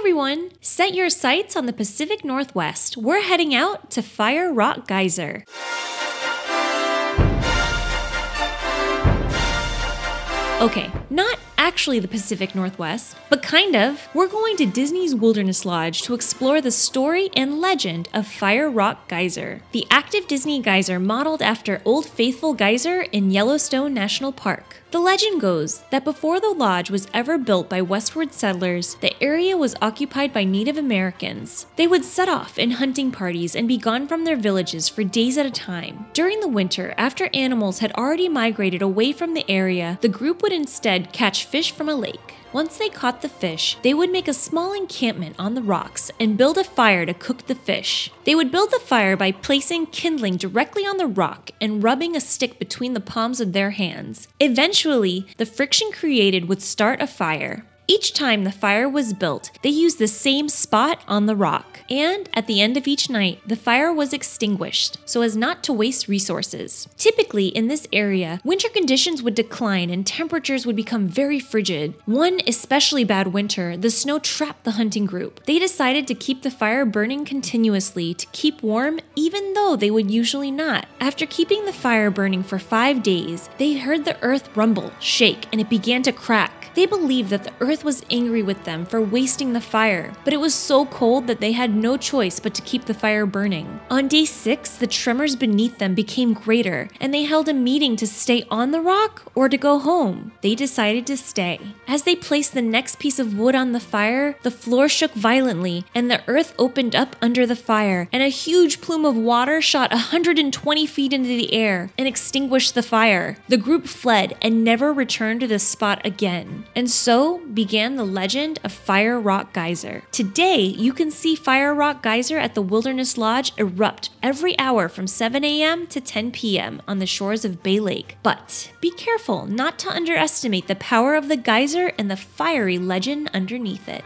everyone! Set your sights on the Pacific Northwest. We're heading out to Fire Rock Geyser. Okay, not actually the Pacific Northwest, but kind of. We're going to Disney's Wilderness Lodge to explore the story and legend of Fire Rock Geyser, the active Disney geyser modeled after Old Faithful Geyser in Yellowstone National Park. The legend goes that before the lodge was ever built by westward settlers, the area was occupied by Native Americans. They would set off in hunting parties and be gone from their villages for days at a time. During the winter, after animals had already migrated away from the area, the group would instead catch fish from a lake. Once they caught the fish, they would make a small encampment on the rocks and build a fire to cook the fish. They would build the fire by placing kindling directly on the rock and rubbing a stick between the palms of their hands. Eventually, the friction created would start a fire. Each time the fire was built, they used the same spot on the rock, and at the end of each night, the fire was extinguished so as not to waste resources. Typically, in this area, winter conditions would decline and temperatures would become very frigid. One especially bad winter, the snow trapped the hunting group. They decided to keep the fire burning continuously to keep warm, even though they would usually not. After keeping the fire burning for five days, they heard the earth rumble, shake, and it began to crack. They believed that the earth was angry with them for wasting the fire, but it was so cold that they had no choice but to keep the fire burning. On day six, the tremors beneath them became greater, and they held a meeting to stay on the rock or to go home. They decided to stay. As they placed the next piece of wood on the fire, the floor shook violently, and the earth opened up under the fire, and a huge plume of water shot 120 feet into the air and extinguished the fire. The group fled and never returned to this spot again. And so began the legend of Fire Rock Geyser. Today, you can see Fire Rock Geyser at the Wilderness Lodge erupt every hour from 7 a.m. to 10 p.m. on the shores of Bay Lake. But be careful not to underestimate the power of the geyser and the fiery legend underneath it.